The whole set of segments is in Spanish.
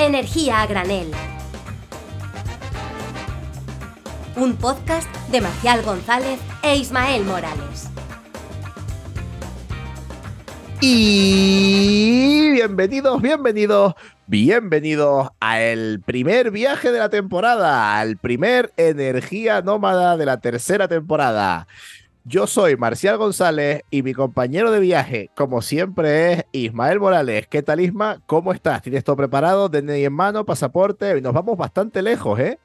Energía a granel. Un podcast de Marcial González e Ismael Morales. Y bienvenidos, bienvenidos, bienvenidos al primer viaje de la temporada, al primer Energía Nómada de la tercera temporada. Yo soy Marcial González y mi compañero de viaje, como siempre, es Ismael Morales. ¿Qué tal, Isma? ¿Cómo estás? ¿Tienes todo preparado? DNI en mano, pasaporte. Y nos vamos bastante lejos, ¿eh?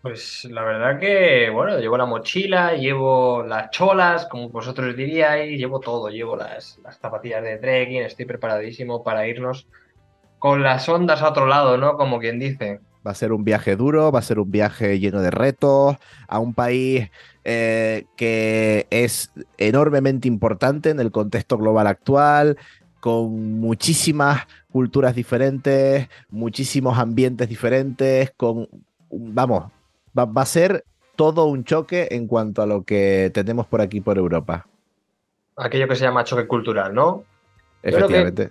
Pues la verdad que, bueno, llevo la mochila, llevo las cholas, como vosotros diríais, llevo todo, llevo las, las zapatillas de trekking, estoy preparadísimo para irnos con las ondas a otro lado, ¿no? Como quien dice. Va a ser un viaje duro, va a ser un viaje lleno de retos, a un país eh, que es enormemente importante en el contexto global actual, con muchísimas culturas diferentes, muchísimos ambientes diferentes, con, vamos, va, va a ser todo un choque en cuanto a lo que tenemos por aquí por Europa. Aquello que se llama choque cultural, ¿no? Efectivamente.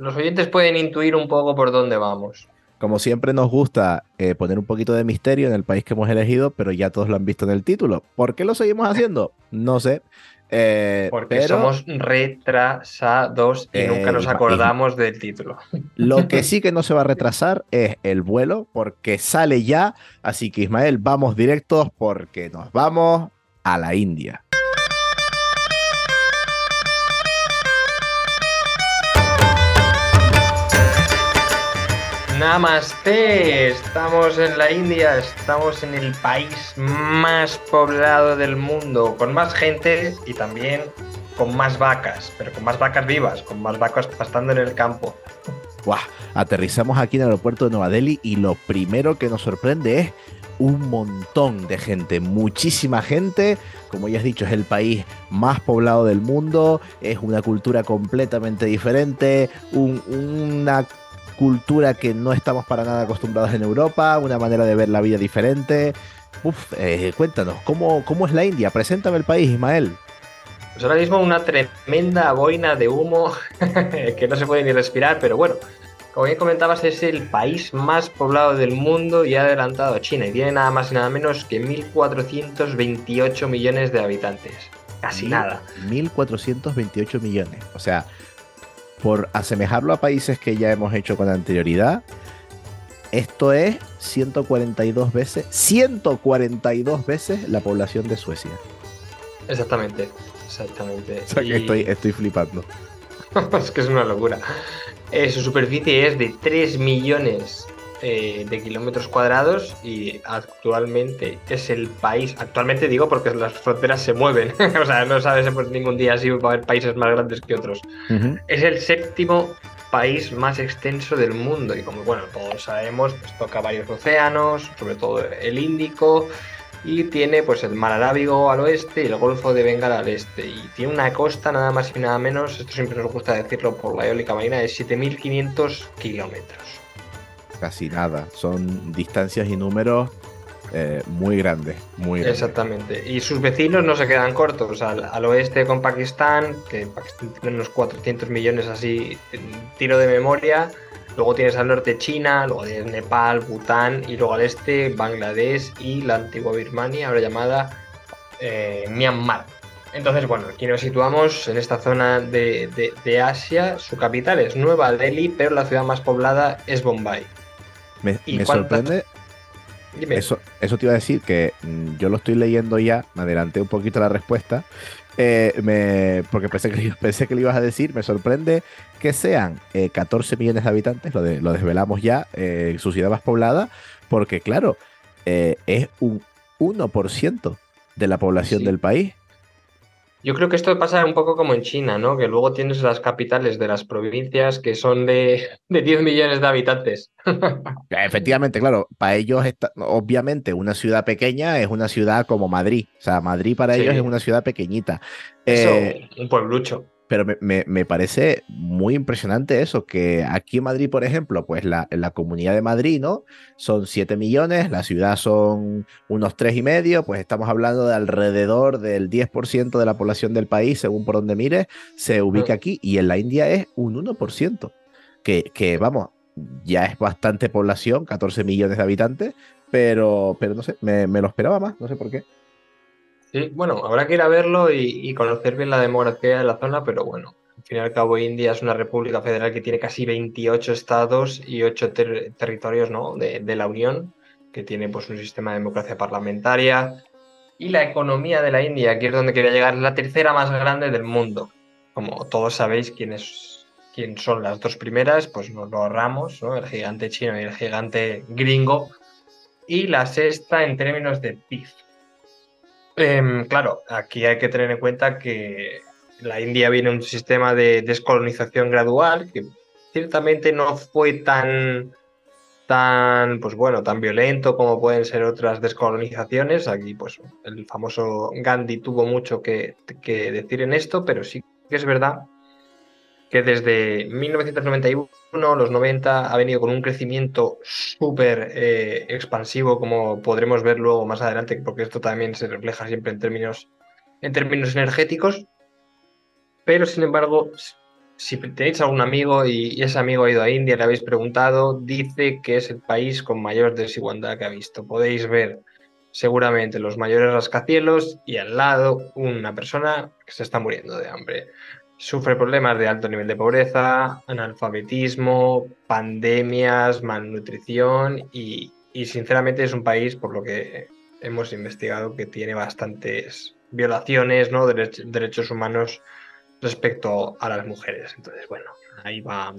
Los oyentes pueden intuir un poco por dónde vamos. Como siempre nos gusta eh, poner un poquito de misterio en el país que hemos elegido, pero ya todos lo han visto en el título. ¿Por qué lo seguimos haciendo? No sé. Eh, Porque pero, somos retrasados y Eh, nunca nos acordamos del título. Lo que sí que no se va a retrasar es el vuelo, porque sale ya. Así que Ismael, vamos directos porque nos vamos a la India. Namaste, estamos en la India, estamos en el país más poblado del mundo, con más gente y también con más vacas, pero con más vacas vivas, con más vacas pastando en el campo. Buah, aterrizamos aquí en el aeropuerto de Nueva Delhi y lo primero que nos sorprende es un montón de gente, muchísima gente. Como ya has dicho, es el país más poblado del mundo, es una cultura completamente diferente, un- una cultura que no estamos para nada acostumbrados en Europa, una manera de ver la vida diferente. Uf, eh, cuéntanos, ¿cómo, ¿cómo es la India? Preséntame el país, Ismael. Pues ahora mismo una tremenda boina de humo que no se puede ni respirar, pero bueno, como bien comentabas, es el país más poblado del mundo y ha adelantado a China y tiene nada más y nada menos que 1.428 millones de habitantes. Casi nada. 1.428 millones. O sea, por asemejarlo a países que ya hemos hecho con anterioridad, esto es 142 veces, 142 veces la población de Suecia. Exactamente, exactamente. O sea que Y- estoy, estoy flipando. es que es una locura. Eh, su superficie es de 3 millones eh, de kilómetros cuadrados y actualmente es el país, actualmente digo porque las fronteras se mueven, o sea, no sabes por ningún día si va a haber países más grandes que otros. Es el séptimo país más extenso del mundo y como bueno, todos sabemos, pues toca varios océanos, sobre todo el Índico y tiene pues el mar Arábigo al oeste y el Golfo de Bengala al este y tiene una costa nada más y nada menos, esto siempre nos gusta decirlo por la eólica marina, de 7500 kilómetros. Casi nada. Son distancias y números eh, muy grandes. Muy grandes. Exactamente. Y sus vecinos no se quedan cortos. Al, al oeste con Pakistán, que Pakistán tiene unos 400 millones así, tiro de memoria. Luego tienes al norte China, luego tienes Nepal, Bután y luego al este Bangladesh y la antigua Birmania, ahora llamada eh, Myanmar. Entonces, bueno, aquí nos situamos en esta zona de, de- de Asia. Su capital es Nueva Delhi, pero la ciudad más poblada es Bombay. Me, ¿Y me cuántas- sorprende. Eso, eso te iba a decir que mm, yo lo estoy leyendo ya, me adelanté un poquito la respuesta, eh, me- porque pensé que, pensé que le ibas a decir, me sorprende que sean eh, 14 millones de habitantes, lo, de- lo desvelamos ya, eh, su ciudad más poblada, porque claro, eh, es un 1% de la población Sí. del país. Yo creo que esto pasa un poco como en China, ¿no? Que luego tienes las capitales de las provincias que son de, de 10 millones de habitantes. Efectivamente, claro, para ellos, está- obviamente, una ciudad pequeña es una ciudad como Madrid, o sea, Madrid para Sí. ellos es una ciudad pequeñita. Eso, Eh, un pueblucho. Pero me, me- me parece muy impresionante eso, que aquí en Madrid, por ejemplo, pues la, la comunidad de Madrid, ¿no? Son 7 millones, la ciudad son unos tres y medio, pues estamos hablando de alrededor del 10% de la población del país, según por donde mires, se ubica aquí, y en la India es un 1%, que, que vamos, ya es bastante población, 14 millones de habitantes, pero, pero no sé, me, lo esperaba más, no sé por qué. Sí, bueno, habrá que ir a verlo y, conocer bien la demografía de la zona, pero bueno, al fin y al cabo India es una república federal que tiene casi 28 estados y 8 territorios ¿no? de, la Unión, que tiene pues un sistema de democracia parlamentaria. Y la economía de la India, aquí es donde quería llegar, es la tercera más grande del mundo. Como todos sabéis quién, es, quién son las dos primeras, pues nos lo ahorramos, ¿no? el gigante chino y el gigante gringo. Y la sexta en términos de PIB. Em, claro, aquí hay que tener en cuenta que la India viene un sistema de descolonización gradual que ciertamente no fue tan tan, pues bueno, tan violento como pueden ser otras descolonizaciones. Aquí, pues, el famoso Gandhi tuvo mucho que, decir en esto, pero sí que es verdad que desde 1991, los 90, ha venido con un crecimiento súper eh, expansivo, como podremos ver luego más adelante, porque esto también se refleja siempre en términos, en términos energéticos. Pero, sin embargo, si tenéis algún amigo y, ese amigo ha ido a India, le habéis preguntado, dice que es el país con mayor desigualdad que ha visto. Podéis ver seguramente los mayores rascacielos y al lado una persona que se está muriendo de hambre. Sufre problemas de alto nivel de pobreza, analfabetismo, pandemias, malnutrición y, y sinceramente es un país, por lo que hemos investigado, que tiene bastantes violaciones ¿no? de derechos humanos respecto a las mujeres. Entonces, bueno, ahí va.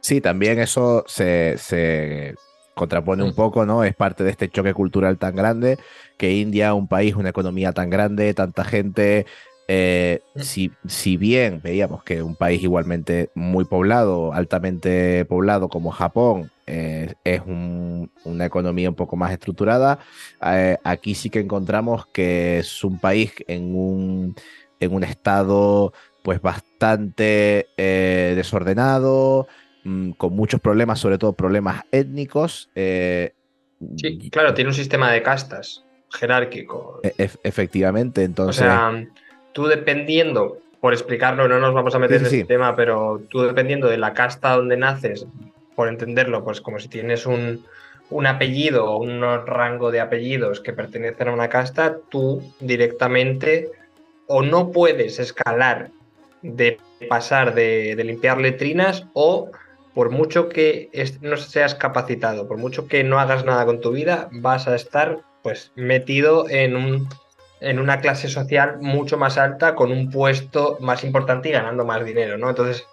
Sí, también eso se, contrapone un mm. poco, ¿no? Es parte de este choque cultural tan grande que India, un país, una economía tan grande, tanta gente. Eh, mm. si, si, bien veíamos que un país igualmente muy poblado, altamente poblado como Japón, eh, es una economía un poco más estructurada, eh, aquí sí que encontramos que es un país en un en un estado pues bastante desordenado, mm, con muchos problemas, sobre todo problemas étnicos. Sí, claro, tiene un sistema de castas jerárquico. E, efectivamente, entonces... O sea, tú dependiendo, por explicarlo, no nos vamos a meter en ese tema, pero tú dependiendo de la casta donde naces, por entenderlo, pues como si tienes un, un apellido o un rango de apellidos que pertenecen a una casta, tú directamente o no puedes escalar de pasar de, limpiar letrinas o por mucho que no seas capacitado, por mucho que no hagas nada con tu vida, vas a estar pues metido en, un, en una clase social mucho más alta, con un puesto más importante y ganando más dinero, ¿no? Entonces,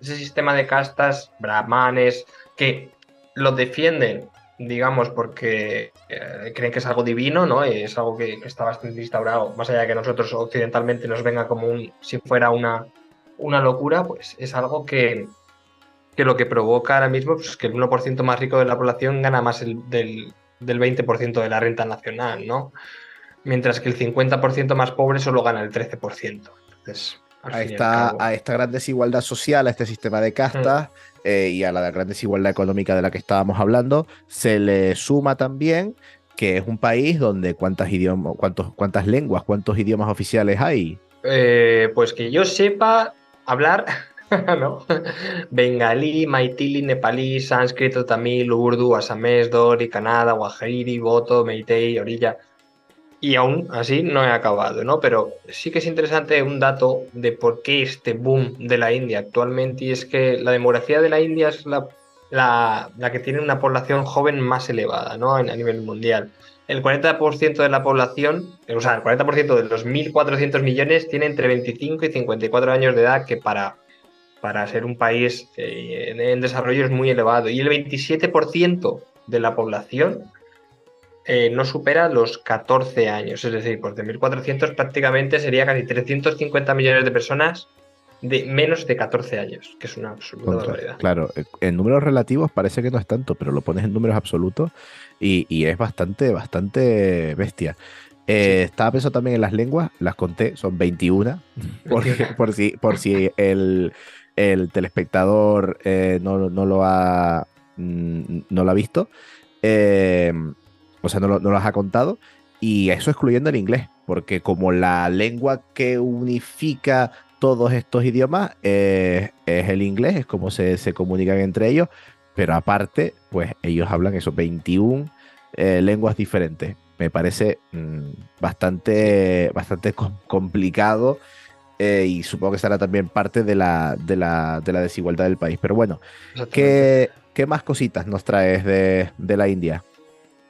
ese sistema de castas, brahmanes, que lo defienden digamos, porque eh, creen que es algo divino, ¿no? Y es algo que, está bastante instaurado, más allá de que nosotros occidentalmente nos venga como un, si fuera una, una locura, pues es algo que, que lo que provoca ahora mismo pues, es que el 1% más rico de la población gana más el, del, del 20% de la renta nacional, ¿no? Mientras que el 50% más pobre solo gana el 13%. Entonces, a esta, a esta gran desigualdad social, a este sistema de castas, mm. Eh, y a la gran desigualdad económica de la que estábamos hablando, se le suma también que es un país donde cuántas idiomas, cuántos, cuántas lenguas, cuántos idiomas oficiales hay. Eh, pues que yo sepa hablar, ¿no? Bengalí, maitili, nepalí, sánscrito, tamil, urdu, asamés, dori, canada, wahiri, boto, meitei, orilla y aún así no he acabado, ¿no? Pero sí que es interesante un dato de por qué este boom de la India actualmente y es que la demografía de la India es la, la, que tiene una población joven más elevada, ¿no? A, nivel mundial. El 40% de la población, o sea, el 40% de los 1.400 millones tiene entre 25 y 54 años de edad, que para, para ser un país eh, en desarrollo es muy elevado. Y el 27% de la población eh, no supera los 14 años, es decir, pues de 1.400 prácticamente sería casi 350 millones de personas de menos de 14 años, que es una absoluta barbaridad. Claro, eh, en números relativos parece que no es tanto, pero lo pones en números absolutos y, es bastante, bastante bestia. Eh, estaba pensando también en las lenguas, las conté, son 21, por, por si, por si el, telespectador no, lo ha, mm, no lo ha visto. Eh, o sea, no, lo, las ha contado. Y eso excluyendo el inglés, porque como la lengua que unifica todos estos idiomas es el inglés, es como se, se, comunican entre ellos, pero aparte, pues ellos hablan esos 21 eh, lenguas diferentes. Me parece mm, bastante, bastante complicado eh, y supongo que será también parte de la, de la, de la desigualdad del país. Pero bueno, ¿qué, ¿qué, más cositas nos traes de, de la India?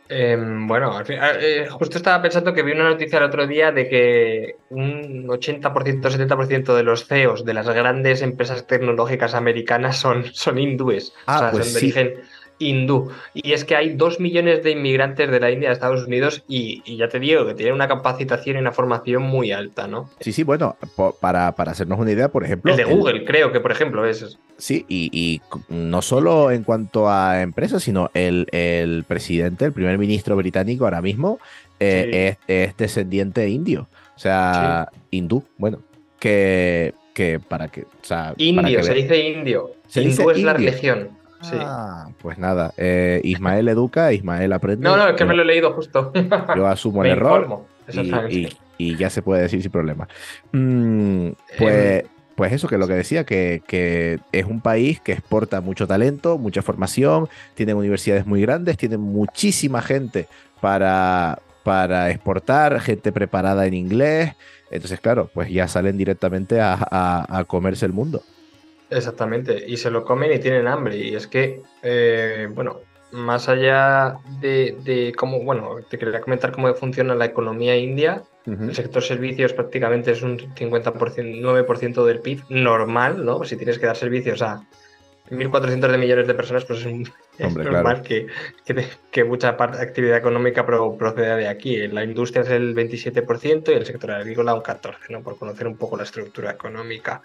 Em, bueno, eh, justo estaba pensando que vi una noticia el otro día de que un 80%, 70% de los CEOs de las grandes empresas tecnológicas americanas son, son hindúes. Ah, o sea, pues son de origen hindú. Y es que hay dos millones de inmigrantes de la India a Estados Unidos y, ya te digo que tienen una capacitación y una formación muy alta, ¿no? Sí, sí, bueno, para, para hacernos una idea, por ejemplo... El de Google, creo que, por ejemplo, es... Sí, y, no solo en cuanto a empresas, sino el, el presidente, el primer ministro británico ahora mismo eh, es, descendiente indio, o sea, hindú, bueno, que, que para que... O sea, indio, se dice indio. Se hindú es la religión. Ah, pues nada, eh, Ismael educa, Ismael aprende. No, no, es que me lo he leído justo. Yo asumo el error y, ya se puede decir sin problema. Mm, pues, em. pues eso, que lo que decía, que, es un país que exporta mucho talento, mucha formación, tiene universidades muy grandes, tiene muchísima gente para, para exportar, gente preparada en inglés. Entonces, claro, pues ya salen directamente a comerse el mundo. Exactamente, y se lo comen y tienen hambre. Y es que, eh, bueno, más allá de, cómo, bueno, te quería comentar cómo funciona la economía india. El sector servicios prácticamente es un 50%, 9% del PIB normal, ¿no? Si tienes que dar servicios a 1.400 de millones de personas, pues es, normal que, que, mucha actividad económica proceda de aquí. La industria es el 27% y el sector agrícola un 14%, ¿no? por conocer un poco la estructura económica.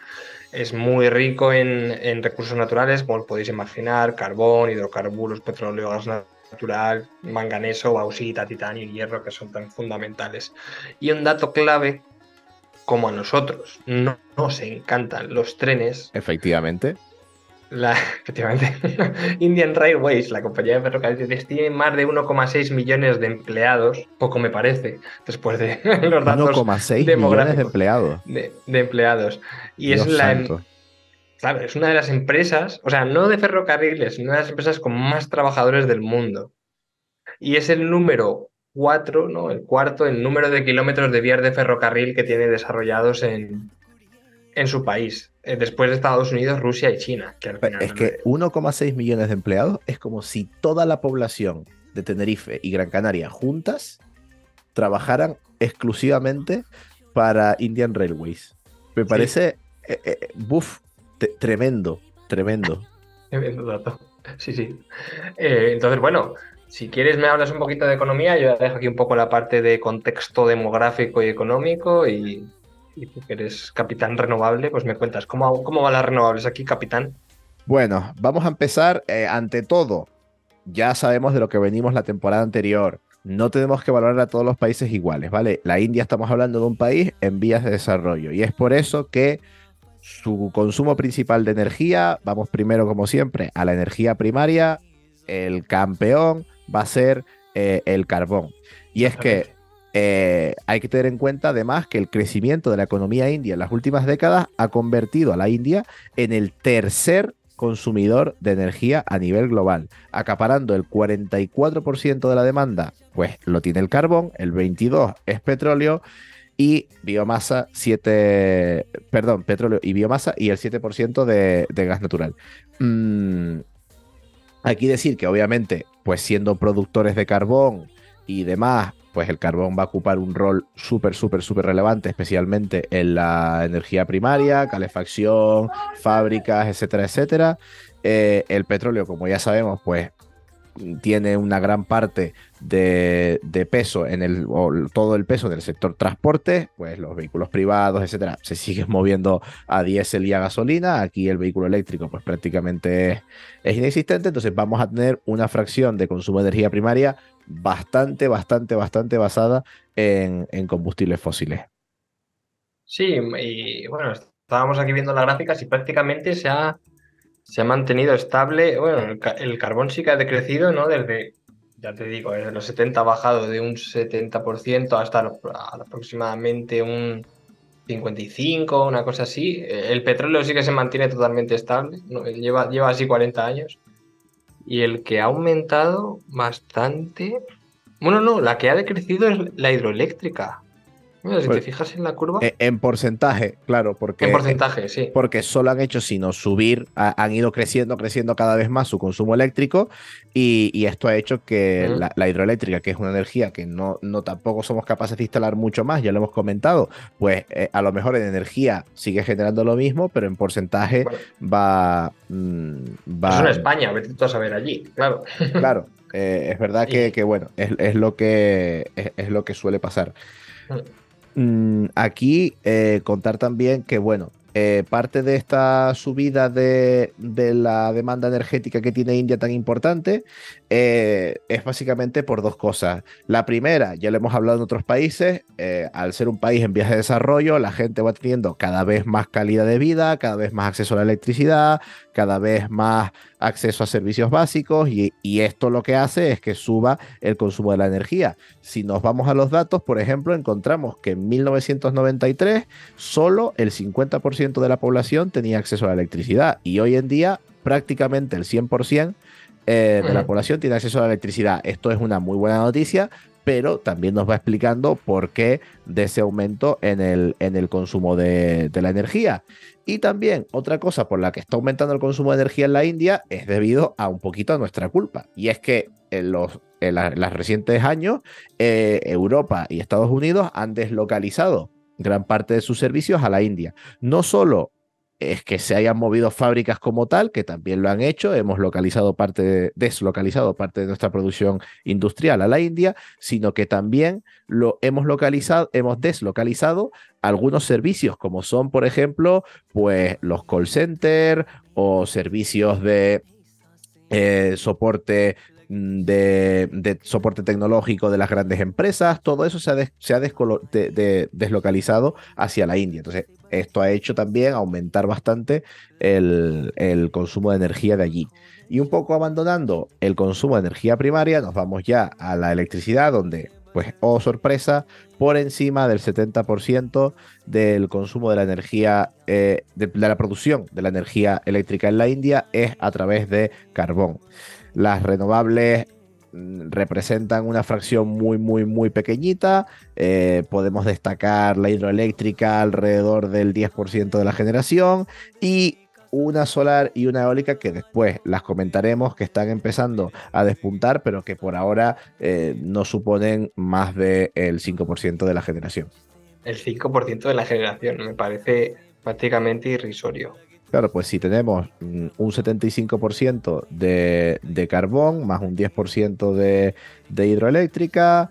Es muy rico en, recursos naturales, como podéis imaginar, carbón, hidrocarburos, petróleo, gas natural, manganeso, bauxita, titanio y hierro, que son tan fundamentales. Y un dato clave, como a nosotros no nos encantan los trenes. Efectivamente la, efectivamente, Indian Railways, la compañía de ferrocarriles, tiene más de 1,6 millones de empleados, poco me parece, después de los datos 1,6 millones de empleados. De, empleados. Y es la. Claro, es una de las empresas, o sea, no de ferrocarriles, sino de las empresas con más trabajadores del mundo. Y es el número 4, ¿no? El cuarto, el número de kilómetros de vías de ferrocarril que tiene desarrollados en, en su país, eh, después de Estados Unidos, Rusia y China. es que 1,6 millones de empleados es como si toda la población de Tenerife y Gran Canaria juntas trabajaran exclusivamente para Indian Railways. Me parece, eh, eh, tremendo, tremendo. Tremendo dato. Sí, sí. entonces, bueno, si quieres me hablas un poquito de economía, yo dejo aquí un poco la parte de contexto demográfico y económico y y tú que eres capitán renovable, pues me cuentas, ¿cómo, cómo van las renovables aquí, capitán? Bueno, vamos a empezar. Eh, ante todo, ya sabemos de lo que venimos la temporada anterior. No tenemos que valorar a todos los países iguales, ¿vale? La India estamos hablando de un país en vías de desarrollo y es por eso que su consumo principal de energía, vamos primero como siempre a la energía primaria, el campeón va a ser eh, el carbón. Y es que eh, hay que tener en cuenta además que el crecimiento de la economía india en las últimas décadas ha convertido a la India en el tercer consumidor de energía a nivel global, acaparando el 44% de la demanda, pues lo tiene el carbón, el 22 es petróleo y biomasa 7, perdón, petróleo y biomasa y el 7% de, gas natural. Mm, aquí decir que obviamente, pues siendo productores de carbón y demás, pues el carbón va a ocupar un rol súper, súper, súper relevante, especialmente en la energía primaria, calefacción, fábricas, etcétera, etcétera. Eh, el petróleo, como ya sabemos, pues tiene una gran parte de, peso en el, todo el peso del sector transporte, pues los vehículos privados, etcétera, se siguen moviendo a diésel y a gasolina. Aquí el vehículo eléctrico, pues prácticamente es, es inexistente. Entonces vamos a tener una fracción de consumo de energía primaria bastante, bastante, bastante basada en, combustibles fósiles. Sí, y bueno, estábamos aquí viendo las gráficas y prácticamente se ha, se ha mantenido estable. Bueno, el, carbón sí que ha decrecido, ¿no? Desde, ya te digo, desde los 70 ha bajado de un 70% hasta aproximadamente un 55, una cosa así. El petróleo sí que se mantiene totalmente estable, lleva, lleva así 40 años. Y el que ha aumentado bastante. Bueno, no, la que ha decrecido es la hidroeléctrica. Mira, si Pues- te fijas en la curva. En, en porcentaje, claro, porque en porcentaje, sí. porque solo han hecho sino subir, ha- han ido creciendo, creciendo cada vez más su consumo eléctrico y, y esto ha hecho que la, la hidroeléctrica, que es una energía que no, no tampoco somos capaces de instalar mucho más, ya lo hemos comentado, pues eh, a lo mejor en energía sigue generando lo mismo, pero en porcentaje Bueno, va... mm, va eso en España, vete tú a saber allí, claro. Claro, eh, es verdad que, bueno, es, es lo que es, es lo que suele pasar. Mm, aquí eh, contar también que, bueno, eh, parte de esta subida de, de la demanda energética que tiene India tan importante eh, es básicamente por dos cosas. La primera, ya lo hemos hablado en otros países, al ser un país en vías de desarrollo, la gente va teniendo cada vez más calidad de vida, cada vez más acceso a la electricidad, cada vez más acceso a servicios básicos y, y esto lo que hace es que suba el consumo de la energía. Si nos vamos a los datos, por ejemplo, encontramos que en 1993 solo el 50% de la población tenía acceso a la electricidad y hoy en día prácticamente el 100% eh, de la población tiene acceso a la electricidad. Esto es una muy buena noticia, pero también nos va explicando por qué de ese aumento en el, en el consumo de, de la energía. Y también otra cosa por la que está aumentando el consumo de energía en la India es debido a un poquito a nuestra culpa. Y es que en los en recientes años eh, Europa y Estados Unidos han deslocalizado gran parte de sus servicios a la India. No solo es que se hayan movido fábricas como tal, que también lo han hecho, hemos localizado parte de- deslocalizado parte de nuestra producción industrial a la India, sino que también lo hemos localizado, hemos deslocalizado algunos servicios como son, por ejemplo, pues los call centers o servicios de eh, soporte de, de soporte tecnológico de las grandes empresas, todo eso se ha, deslocalizado hacia la India. Entonces, esto ha hecho también aumentar bastante el, consumo de energía de allí. Y un poco abandonando el consumo de energía primaria, nos vamos ya a la electricidad, donde, pues, oh sorpresa, por encima del 70% del consumo de la energía, eh, de la producción de la energía eléctrica en la India es a través de carbón. Las renovables mm, representan una fracción muy, muy, muy pequeñita. Eh, podemos destacar la hidroeléctrica alrededor del 10% de la generación y una solar y una eólica que después las comentaremos que están empezando a despuntar, pero que por ahora eh, no suponen más del 5% de la generación. El 5% de la generación me parece prácticamente irrisorio. Claro, pues si tenemos mm, un 75% de, de carbón más un 10% de, de hidroeléctrica,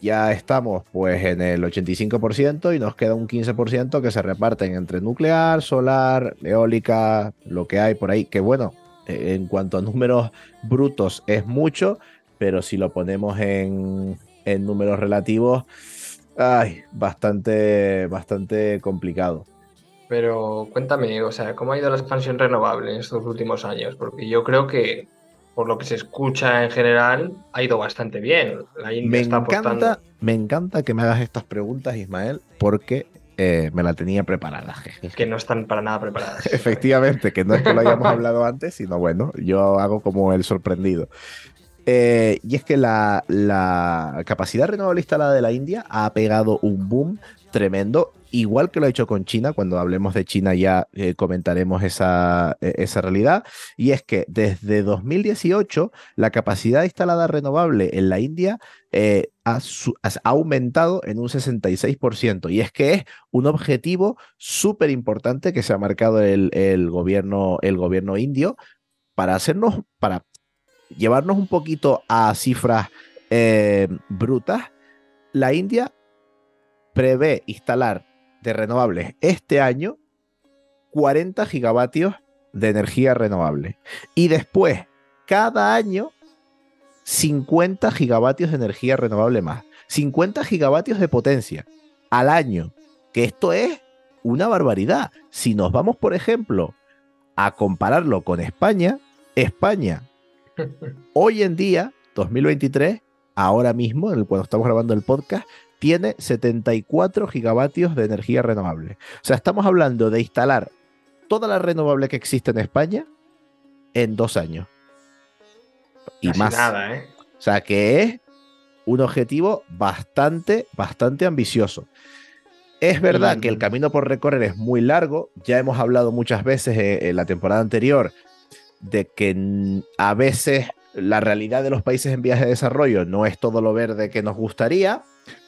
ya estamos pues en el 85% y nos queda un 15% que se reparten entre nuclear, solar, eólica, lo que hay por ahí, que bueno, eh, en cuanto a números brutos es mucho, pero si lo ponemos en, en números relativos, ay, bastante, bastante complicado. Pero cuéntame, o sea, ¿cómo ha ido la expansión renovable en estos últimos años? Porque yo creo que, por lo que se escucha en general, ha ido bastante bien. La India Me está apostando. encanta, me encanta que me hagas estas preguntas, Ismael, porque eh, me la tenía preparada. que no están para nada preparadas. Efectivamente, que no es que lo hayamos hablado antes, sino bueno, yo hago como el sorprendido. Eh, y es que la, la capacidad renovable instalada de la India ha pegado un boom tremendo, igual que lo ha hecho con China. Cuando hablemos de China ya eh, comentaremos esa, eh, esa realidad. Y es que desde 2018 la capacidad instalada renovable en la India eh, ha aumentado en un 66%. Y es que es un objetivo súper importante que se ha marcado el, el gobierno, el gobierno indio para hacernos, para llevarnos un poquito a cifras eh, brutas. La India prevé instalar de renovables este año 40 gigavatios de energía renovable. Y después, cada año, 50 gigavatios de energía renovable más. 50 gigavatios de potencia al año. Que esto es una barbaridad. Si nos vamos, por ejemplo, a compararlo con España, España hoy en día, 2023, ahora mismo, en el- cuando estamos grabando el podcast, tiene 74 gigavatios de energía renovable. O sea, estamos hablando de instalar toda la renovable que existe en España en dos años. y más. Nada, ¿eh? O sea que es un objetivo bastante, bastante ambicioso. Es verdad que el camino por recorrer es muy largo. Ya hemos hablado muchas veces en, la temporada anterior de que a veces la realidad de los países en vías de desarrollo no es todo lo verde que nos gustaría.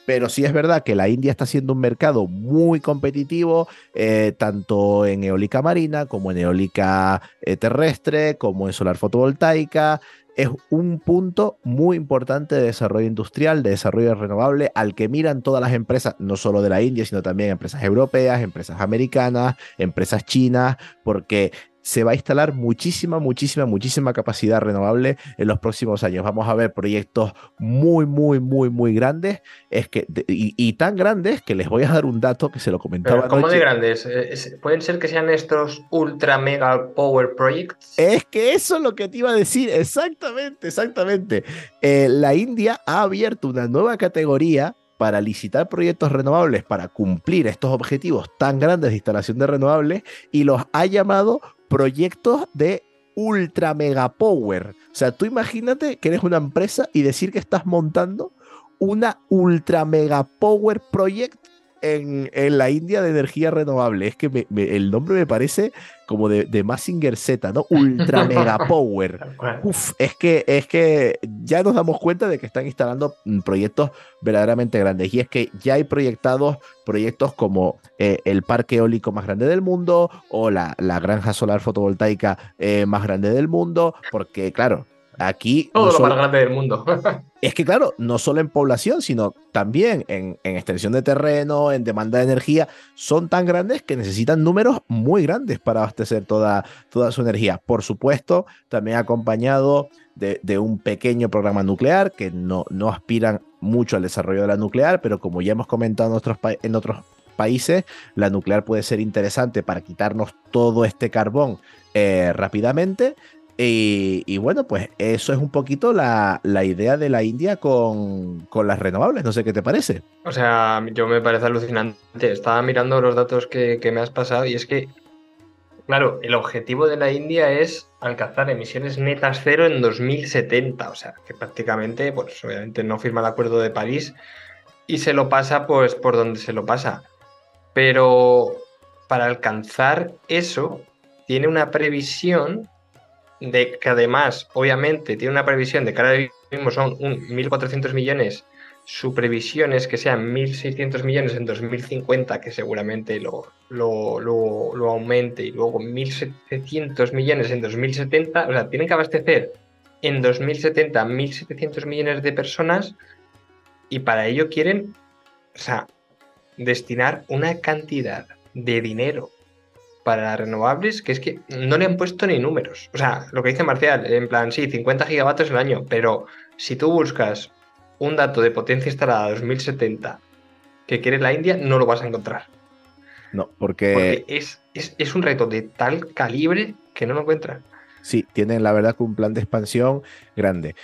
Pero sí es verdad que la India está siendo un mercado muy competitivo, eh, tanto en eólica marina como en eólica eh, terrestre, como en solar fotovoltaica es un punto muy importante de desarrollo industrial, de desarrollo renovable, al que miran todas las empresas, no solo de la India, sino también empresas europeas, empresas americanas, empresas chinas, porque se va a instalar muchísima, muchísima, muchísima capacidad renovable en los próximos años. Vamos a ver proyectos muy, muy, muy, muy grandes es que, y, tan grandes que les voy a dar un dato que se lo comentaba. ¿Cómo de grandes? Eh, ¿Pueden ser que sean estos ultra mega power projects? Es que eso es lo que te iba a decir, exactamente, exactamente. Eh, la India ha abierto una nueva categoría para licitar proyectos renovables para cumplir estos objetivos tan grandes de instalación de renovables y los ha llamado proyectos de ultra mega power. O sea, tú imagínate que eres una empresa y decir que estás montando una ultra mega power project en, la India de energía renovable. Es que el nombre me parece como de, de Massinger Z, ¿no? Ultra Mega Power. Uf, es que, es que ya nos damos cuenta de que están instalando mm, proyectos verdaderamente grandes. Y es que ya hay proyectados proyectos como eh, el parque eólico más grande del mundo o la, la granja solar fotovoltaica eh, más grande del mundo, porque claro, Aquí. Todo lo más grande del mundo. es que, claro, no solo en población, sino también en, extensión de terreno, en demanda de energía, son tan grandes que necesitan números muy grandes para abastecer toda, toda su energía. Por supuesto, también acompañado de, un pequeño programa nuclear que no, no aspiran mucho al desarrollo de la nuclear, pero como ya hemos comentado en otros, en otros países, la nuclear puede ser interesante para quitarnos todo este carbón eh, rápidamente y, bueno, pues eso es un poquito la, idea de la India con, las renovables. No sé qué te parece. O sea, yo me parece alucinante. Estaba mirando los datos que, me has pasado y es que, claro, el objetivo de la India es alcanzar emisiones netas cero en 2070. O sea, que prácticamente, pues obviamente no firma el Acuerdo de París y se lo pasa pues por donde se lo pasa. Pero para alcanzar eso, tiene una previsión de que además, obviamente, tiene una previsión de que ahora mismo son 1.400 millones, su previsión es que sean 1.600 millones en 2050, que seguramente lo, lo, aumente, y luego 1.700 millones en 2070, o sea, tienen que abastecer en 2070 1.700 millones de personas y para ello quieren, o sea, destinar una cantidad de dinero para renovables que es que no le han puesto ni números. O sea, lo que dice Marcial, en plan, sí, 50 gigavatios al año, pero si tú buscas un dato de potencia instalada 2070 que quiere la India, no lo vas a encontrar. No, porque... es, es, un reto de tal calibre que no lo encuentran. Sí, tienen la verdad que un plan de expansión grande.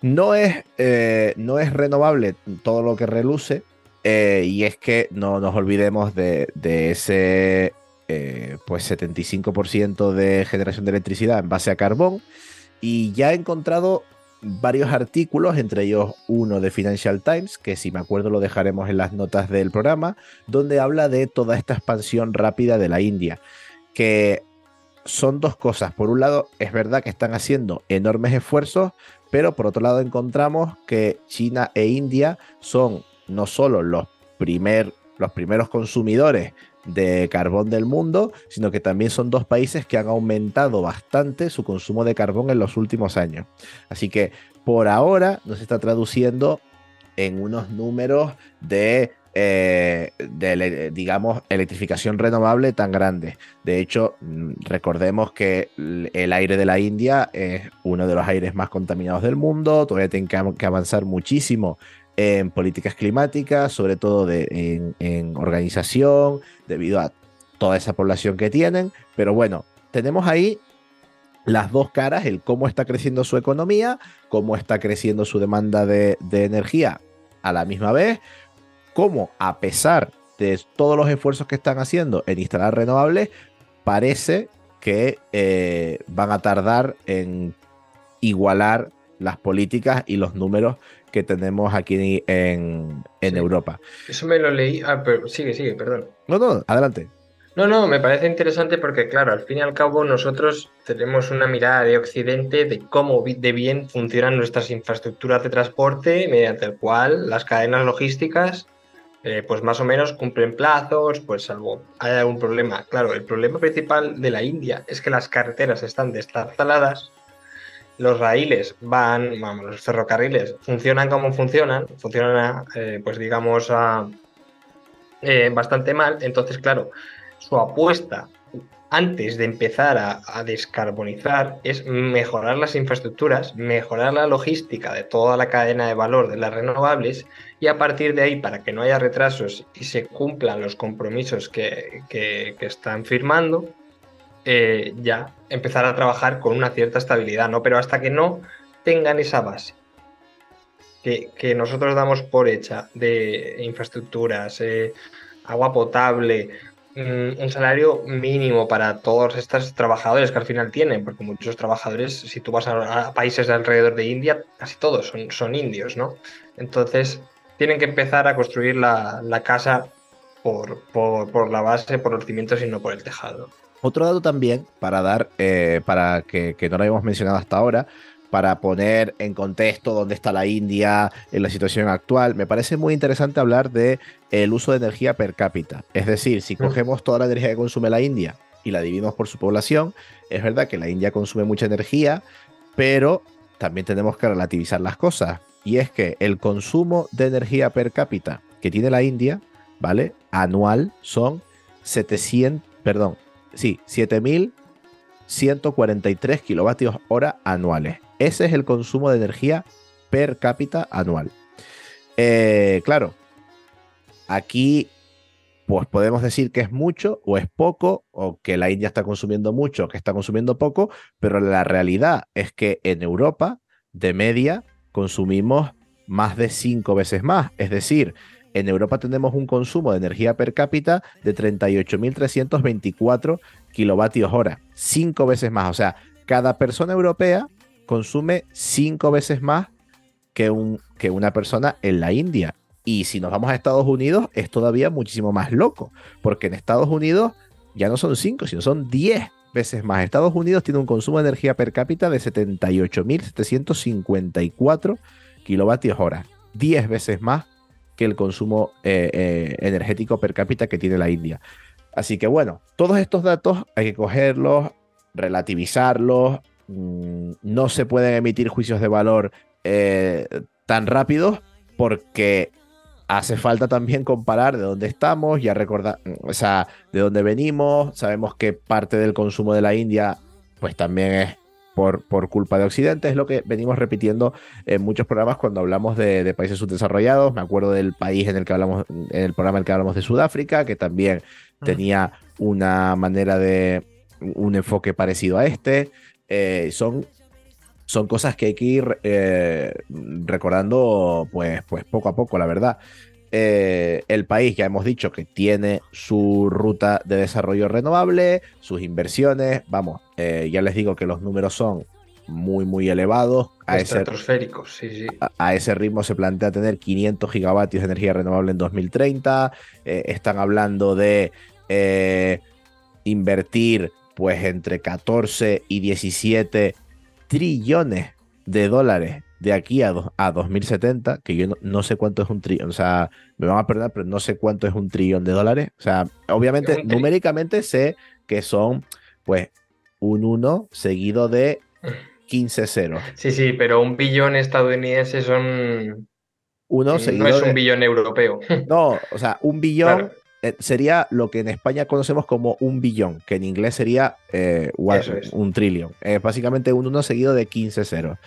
No es, eh, no es renovable todo lo que reluce, eh, y es que no nos olvidemos de, de ese eh, pues 75% de generación de electricidad en base a carbón. Y ya he encontrado varios artículos, entre ellos uno de Financial Times, que si me acuerdo lo dejaremos en las notas del programa, donde habla de toda esta expansión rápida de la India, que son dos cosas. Por un lado, es verdad que están haciendo enormes esfuerzos, pero por otro lado encontramos que China e India son no solo los, primer, los primeros consumidores de carbón del mundo, sino que también son dos países que han aumentado bastante su consumo de carbón en los últimos años. Así que por ahora nos está traduciendo en unos números de, eh, digamos, electrificación renovable tan grandes. De hecho, mm, recordemos que el aire de la India es uno de los aires más contaminados del mundo, todavía tiene que avanzar muchísimo en políticas climáticas, sobre todo en, organización, debido a toda esa población que tienen. Pero bueno, tenemos ahí las dos caras, el cómo está creciendo su economía, cómo está creciendo su demanda de, energía a la misma vez, cómo a pesar de todos los esfuerzos que están haciendo en instalar renovables, parece que eh, van a tardar en igualar las políticas y los números que tenemos aquí en, Europa. Eso me lo leí. Ah, pero sigue, sigue, perdón. No, no, adelante. No, no, me parece interesante porque, claro, al fin y al cabo nosotros tenemos una mirada de Occidente de cómo de bien funcionan nuestras infraestructuras de transporte, mediante el cual las cadenas logísticas, eh, pues más o menos cumplen plazos, pues salvo hay algún problema. Claro, el problema principal de la India es que las carreteras están destartaladas, los raíles van, vamos, los ferrocarriles funcionan como funcionan, funcionan, eh, pues digamos, eh, bastante mal. Entonces, claro, su apuesta antes de empezar a, descarbonizar es mejorar las infraestructuras, mejorar la logística de toda la cadena de valor de las renovables y a partir de ahí, para que no haya retrasos y se cumplan los compromisos que, están firmando, eh, ya empezar a trabajar con una cierta estabilidad, ¿no? Pero hasta que no tengan esa base que, nosotros damos por hecha de infraestructuras, eh, agua potable, un salario mínimo para todos estos trabajadores que al final tienen, porque muchos trabajadores, si tú vas a, países de alrededor de India, casi todos son, son indios, ¿no? Entonces, tienen que empezar a construir la, casa por, por, la base, por los cimientos y no por el tejado. Otro dato también, para dar, eh, para que, que no lo habíamos mencionado hasta ahora, para poner en contexto dónde está la India en la situación actual, me parece muy interesante hablar de el uso de energía per cápita. Es decir, si cogemos toda la energía que consume la India y la dividimos por su población, es verdad que la India consume mucha energía, pero también tenemos que relativizar las cosas. Y es que el consumo de energía per cápita que tiene la India, ¿vale? Anual son 700, perdón, sí, 7143 kilovatios hora anuales. Ese es el consumo de energía per cápita anual. Eh, claro, aquí pues podemos decir que es mucho o es poco, o que la India está consumiendo mucho o que está consumiendo poco, pero la realidad es que en Europa, de media, consumimos más de cinco veces más. Es decir, en Europa tenemos un consumo de energía per cápita de 38.324 kilovatios hora, cinco veces más. O sea, cada persona europea consume cinco veces más que, un, que una persona en la India. Y si nos vamos a Estados Unidos, es todavía muchísimo más loco, porque en Estados Unidos ya no son cinco, sino son diez veces más. Estados Unidos tiene un consumo de energía per cápita de 78.754 kilovatios hora, diez veces más que el consumo eh, eh, energético per cápita que tiene la India. Así que bueno, todos estos datos hay que cogerlos, relativizarlos, Mm, no se pueden emitir juicios de valor eh, tan rápidos porque hace falta también comparar de dónde estamos, ya recordar, o sea, de dónde venimos, sabemos que parte del consumo de la India pues también es por, por culpa de Occidente, es lo que venimos repitiendo en muchos programas cuando hablamos de, países subdesarrollados, me acuerdo del país en el que hablamos, en el programa en el que hablamos de Sudáfrica, que también tenía una manera de, un enfoque parecido a este, eh, son, son cosas que hay que ir eh, recordando pues, pues poco a poco, la verdad. Eh, el país, ya hemos dicho que tiene su ruta de desarrollo renovable, sus inversiones, vamos, ya les digo que los números son muy, muy elevados. A ese, sí, sí. A, ese ritmo se plantea tener 500 gigavatios de energía renovable en 2030. están hablando de invertir pues entre 14 y 17 trillones de dólares de aquí a, a 2070, que yo no, sé cuánto es un trillón, o sea, me van a perdonar, pero no sé cuánto es un trillón de dólares. O sea, obviamente, numéricamente sé que son, pues, un 1 seguido de 15 ceros. Sí, sí, pero un billón estadounidense son... Uno seguido no es un billón europeo. No, o sea, un billón eh, sería lo que en España conocemos como un billón, que en inglés sería eh, un trillón. Es básicamente un 1 seguido de 15 ceros.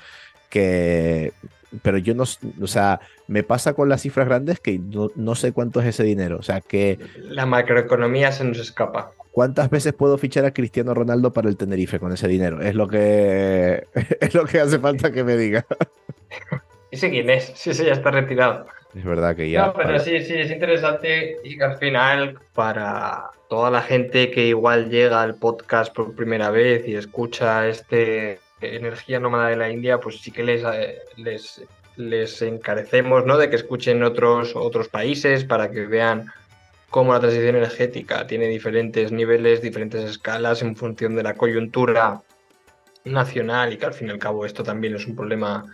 Que, pero yo no, o sea, me pasa con las cifras grandes que no, sé cuánto es ese dinero. O sea, que... La macroeconomía se nos escapa. ¿Cuántas veces puedo fichar a Cristiano Ronaldo para el Tenerife con ese dinero? Es lo que, es lo que hace falta que me diga. ¿Ese quién es? Sí, sí, ya está retirado. Es verdad que ya. No, pero sí, sí, es interesante y que al final, para toda la gente que igual llega al podcast por primera vez y escucha este, energía nómada de la India, pues sí que les, eh, les, les encarecemos ¿no? de que escuchen otros, otros países para que vean cómo la transición energética tiene diferentes niveles, diferentes escalas en función de la coyuntura nacional y que al fin y al cabo esto también es un problema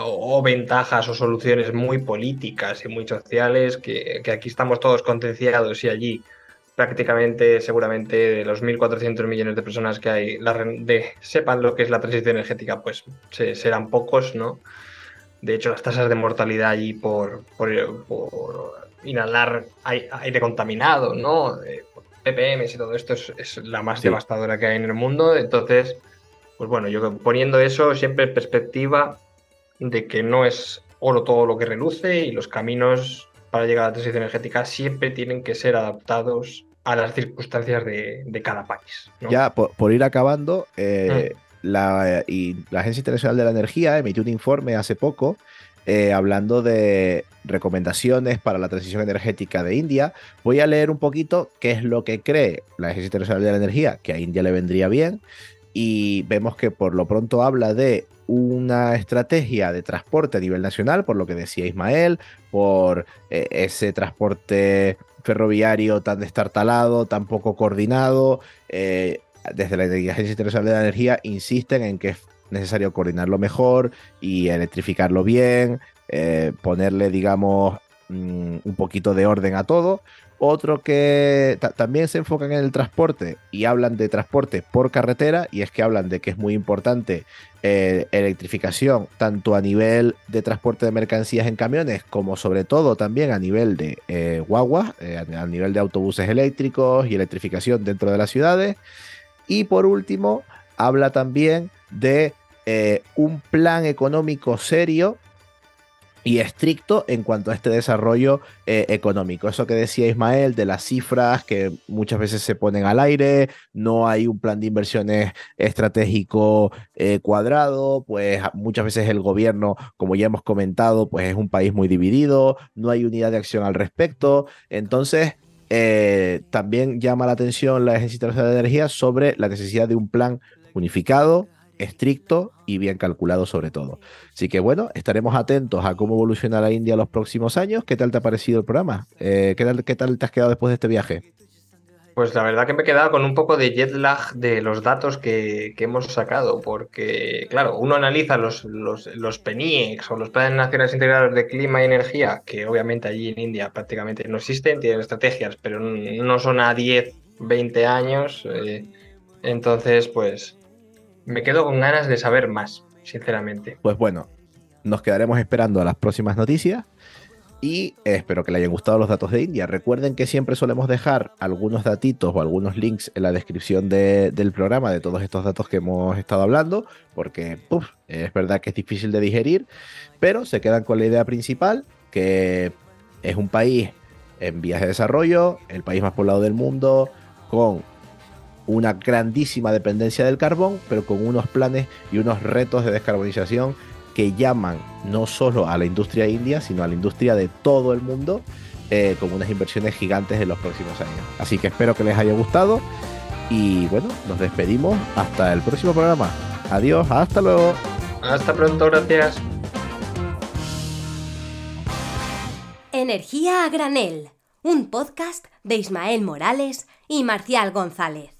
o, ventajas o soluciones muy políticas y muy sociales que, que aquí estamos todos concienciados y allí prácticamente, seguramente, de los 1.400 millones de personas que hay, de, sepan lo que es la transición energética, pues serán pocos, ¿no? De hecho, las tasas de mortalidad allí por, por, inhalar aire contaminado, ¿no? ppm y todo esto es, la más devastadora que hay en el mundo. Entonces, pues bueno, yo poniendo eso siempre en perspectiva de que no es oro todo lo que reluce y los caminos para llegar a la transición energética siempre tienen que ser adaptados a las circunstancias de, cada país. Ya, por, ir acabando, eh, mm. la, y la Agencia Internacional de la Energía emitió un informe hace poco eh, hablando de recomendaciones para la transición energética de India. Voy a leer un poquito qué es lo que cree la Agencia Internacional de la Energía, que a India le vendría bien. Y vemos que por lo pronto habla de una estrategia de transporte a nivel nacional, por lo que decía Ismael, por eh, ese transporte ferroviario tan destartalado, tan poco coordinado. Eh, desde la Agencia Internacional de la Energía insisten en que es necesario coordinarlo mejor y electrificarlo bien, eh, ponerle, digamos, mm, un poquito de orden a todo. Otro que también se enfocan en el transporte y hablan de transporte por carretera y es que hablan de que es muy importante eh, electrificación tanto a nivel de transporte de mercancías en camiones como sobre todo también a nivel de eh, guaguas, eh, a, nivel de autobuses eléctricos y electrificación dentro de las ciudades. Y por último, habla también de un plan económico serio y estricto en cuanto a este desarrollo eh, económico. Eso que decía Ismael de las cifras que muchas veces se ponen al aire, no hay un plan de inversiones estratégico eh, cuadrado, pues muchas veces el gobierno, como ya hemos comentado, pues es un país muy dividido, no hay unidad de acción al respecto. Entonces, eh, también llama la atención la Agencia de Energía sobre la necesidad de un plan unificado estricto y bien calculado sobre todo. Así que bueno, estaremos atentos a cómo evoluciona la India los próximos años. ¿Qué tal te ha parecido el programa? Eh, ¿qué, tal, ¿Qué tal te has quedado después de este viaje? Pues la verdad que me he quedado con un poco de jet lag de los datos que, hemos sacado, porque claro, uno analiza los, los, los PENIEX o los Planes Nacionales Integrados de Clima y Energía, que obviamente allí en India prácticamente no existen, tienen estrategias, pero no son a 10, 20 años. Eh, entonces, pues me quedo con ganas de saber más, sinceramente. Pues bueno, nos quedaremos esperando a las próximas noticias y espero que le hayan gustado los datos de India. Recuerden que siempre solemos dejar algunos datitos o algunos links en la descripción del programa de todos estos datos que hemos estado hablando, porque es verdad que es difícil de digerir, pero se quedan con la idea principal, que es un país en vías de desarrollo, el país más poblado del mundo, con una grandísima dependencia del carbón, pero con unos planes y unos retos de descarbonización que llaman no solo a la industria india, sino a la industria de todo el mundo, eh, con unas inversiones gigantes en los próximos años. Así que espero que les haya gustado y bueno, nos despedimos hasta el próximo programa. Adiós, hasta luego. Hasta pronto, gracias. Energía a granel, un podcast de Ismael Morales y Marcial González.